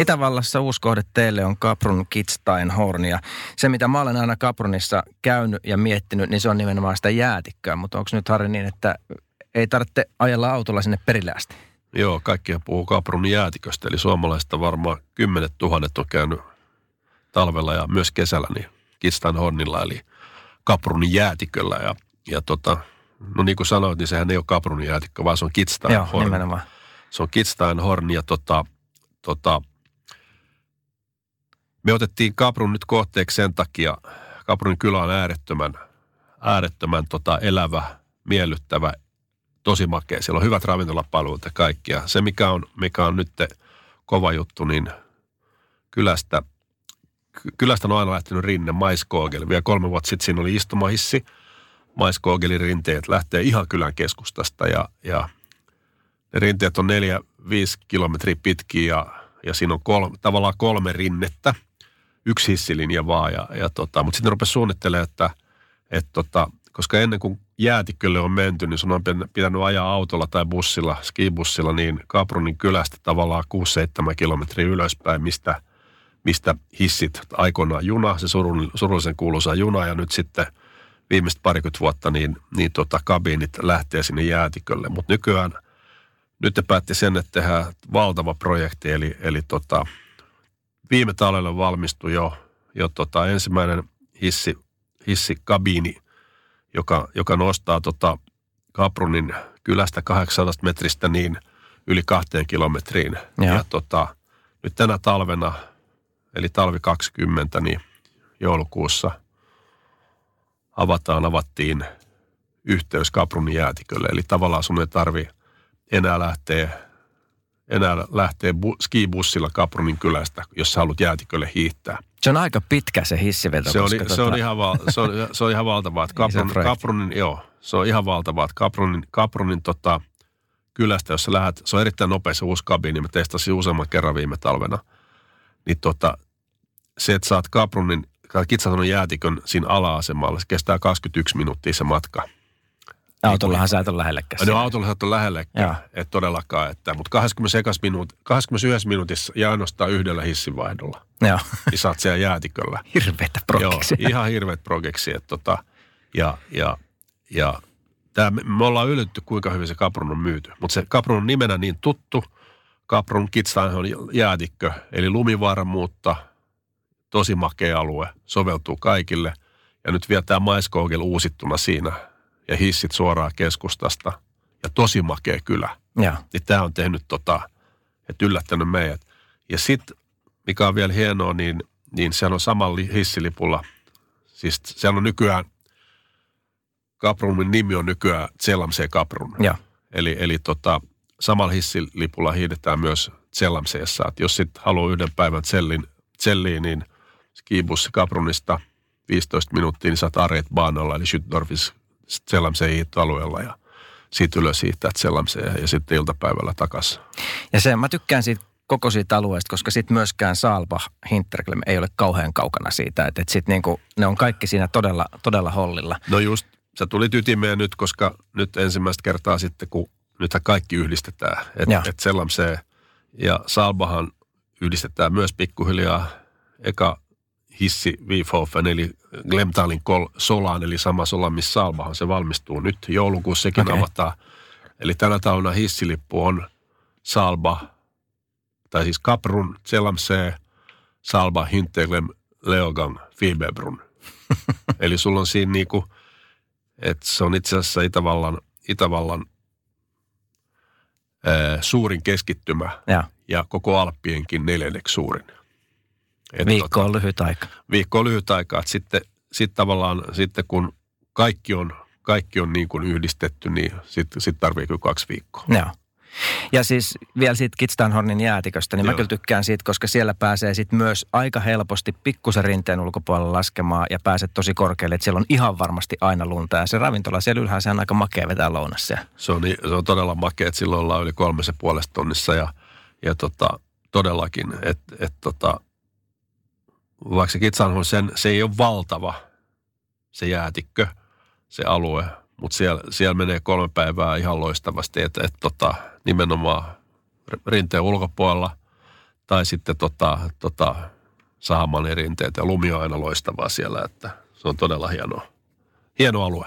Itävallassa uusi kohde teille on Kaprun Kitzsteinhorn ja se mitä mä olen aina Kaprunissa käynyt ja miettinyt, niin se on nimenomaan sitä jäätikköä. Mutta onko nyt Harri niin, että ei tarvitse ajella autolla sinne perille asti? Joo, kaikkia puhuu Kaprun jäätiköstä, eli suomalaista varmaan kymmenet tuhannet on käynyt talvella ja myös kesällä niin Kitzsteinhornilla, eli Kaprun jäätiköllä. Ja, ja tota, no niin kuin sanoit, niin sehän ei ole Kaprun jäätikkö, vaan se on Kitzsteinhorn. Joo, nimenomaan. Se on Kitzsteinhorn ja tota, tota, me otettiin Kaprun nyt kohteeksi sen takia, Kaprun kylä on äärettömän, äärettömän tota elävä, miellyttävä, tosi makea. Siellä on hyvät ravintolapalvelut ja kaikkia. Se, mikä on, mikä on nyt kova juttu, niin kylästä, kylästä on aina lähtenyt rinne Maiskoogeli. Vielä kolme vuotta sitten siinä oli istumahissi. Maiskoogelin rinteet lähtee ihan kylän keskustasta ja, ja ne rinteet on neljä, viisi kilometriä pitkiä ja, ja siinä on kolme, tavallaan kolme rinnettä – yksi hissilinja vaan. Ja, ja tota, mutta sitten rupesi suunnittelemaan, että, että tota, koska ennen kuin jäätikölle on menty, niin sun on pitänyt ajaa autolla tai bussilla, skibussilla, niin Kaprunin kylästä tavallaan 6-7 kilometriä ylöspäin, mistä, mistä hissit aikoinaan juna, se surullisen kuuluisa juna, ja nyt sitten viimeiset parikymmentä vuotta, niin, niin tota, kabiinit lähtee sinne jäätikölle. Mutta nykyään, nyt te päätti sen, että tehdään valtava projekti, eli, eli tota, viime talvella valmistui jo, jo tota ensimmäinen hissi, hissikabiini, joka, joka nostaa tota Kaprunin kylästä 800 metristä niin yli kahteen kilometriin. Ja, ja tota, nyt tänä talvena, eli talvi 20, niin joulukuussa avataan, avattiin yhteys Kaprunin jäätikölle. Eli tavallaan sun ei tarvi enää lähteä enää lähtee bu- skibussilla Kaprunin kylästä, jos sä haluat jäätikölle hiihtää. Se on aika pitkä se hissiveto. Se on, koska se on, tota... ihan, val, se on, se on ihan valtavaa. Että Kaprun, Kaprunin, joo, se on ihan valtavaa. Että Kaprunin, Kaprunin tota, kylästä, jos sä lähdet, se on erittäin nopea se uusi kabiini, mä testasin useamman kerran viime talvena. Niin tota, se, että saat Kaprunin, Kitsaton jäätikön siinä ala-asemalla, se kestää 21 minuuttia se matka – Autollahan sä et ole lähellekään. No autolla sä et ole lähellekään, et todellakaan. Että, mutta 21, minuut, 21 minuutissa ja ainoastaan yhdellä hissinvaihdolla. Joo. Niin oot siellä jäätiköllä. Hirveetä progeksi. Joo, ihan hirveät progeksi. Että tota, ja, ja, ja tää, me ollaan ylitty, kuinka hyvin se Caprun on myyty. Mutta se Caprun on nimenä niin tuttu. Caprun Kidstan on jäätikkö, eli lumivarmuutta, tosi makea alue, soveltuu kaikille. Ja nyt vielä tämä Maiskoogel uusittuna siinä – ja hissit suoraan keskustasta ja tosi makea kylä. Ja. Niin tämä on tehnyt tota, että yllättänyt meidät. Ja sitten, mikä on vielä hienoa, niin, niin sehän on samalla hissilipulla. Siis sehän on nykyään, Kaprunin nimi on nykyään Zelamsee Kaprun. Ja. Eli, eli tota, samalla hissilipulla hiidetään myös Zelamseessa. Että jos sitten haluaa yhden päivän tsellin, tselliin, niin skibussi Kaprunista 15 minuuttia, niin saat Arjet Baanolla, eli Schüttdorfis Sellamseen alueella ja siitä ylös siitä Sellamseen ja sitten iltapäivällä takaisin. Ja se, mä tykkään siitä koko siitä alueesta, koska sitten myöskään Saalba Hinterglem ei ole kauhean kaukana siitä. Että et sitten niinku, ne on kaikki siinä todella, todella hollilla. No just, sä tuli ytimeen nyt, koska nyt ensimmäistä kertaa sitten, kun nythän kaikki yhdistetään. Että et Sellamseen ja Saalbahan yhdistetään myös pikkuhiljaa. Eka hissi Wiefhofen, eli Glemtalin kol, solaan, eli sama sola, missä Salmahan se valmistuu nyt. Joulukuussa sekin okay. avataan. Eli tänä talvena hissilippu on Salba, tai siis Kaprun, Zelamsee, Salba, Hinteglem, Leogang, Fibebrun. eli sulla on siinä niinku, että se on itse asiassa Itävallan, Itävallan ää, suurin keskittymä ja. ja koko Alppienkin neljänneksi suurin. Et viikko tota, on lyhyt aika. Viikko on lyhyt aika. Että sitten, sitten tavallaan sitten kun kaikki on, kaikki on niin kuin yhdistetty, niin sitten sit tarvii kyllä kaksi viikkoa. Joo. Ja siis vielä siitä Kitstanhornin jäätiköstä, niin Joo. mä kyllä tykkään siitä, koska siellä pääsee sitten myös aika helposti pikkusen rinteen ulkopuolella laskemaan ja pääset tosi korkealle, että siellä on ihan varmasti aina lunta. Ja se ravintola siellä ylhäällä se on aika makea vetää lounassa. Se on, se on todella makea, että silloin ollaan yli kolmessa puolesta tunnissa ja, ja tota, todellakin, että et, tota, vaikka se Kitsanhorn, sen, se ei ole valtava se jäätikkö, se alue, mutta siellä, siellä menee kolme päivää ihan loistavasti, että et, tota, nimenomaan rinteen ulkopuolella tai sitten tota, tota, Saamanin rinteet ja lumi on aina loistavaa siellä, että se on todella hieno, hieno alue.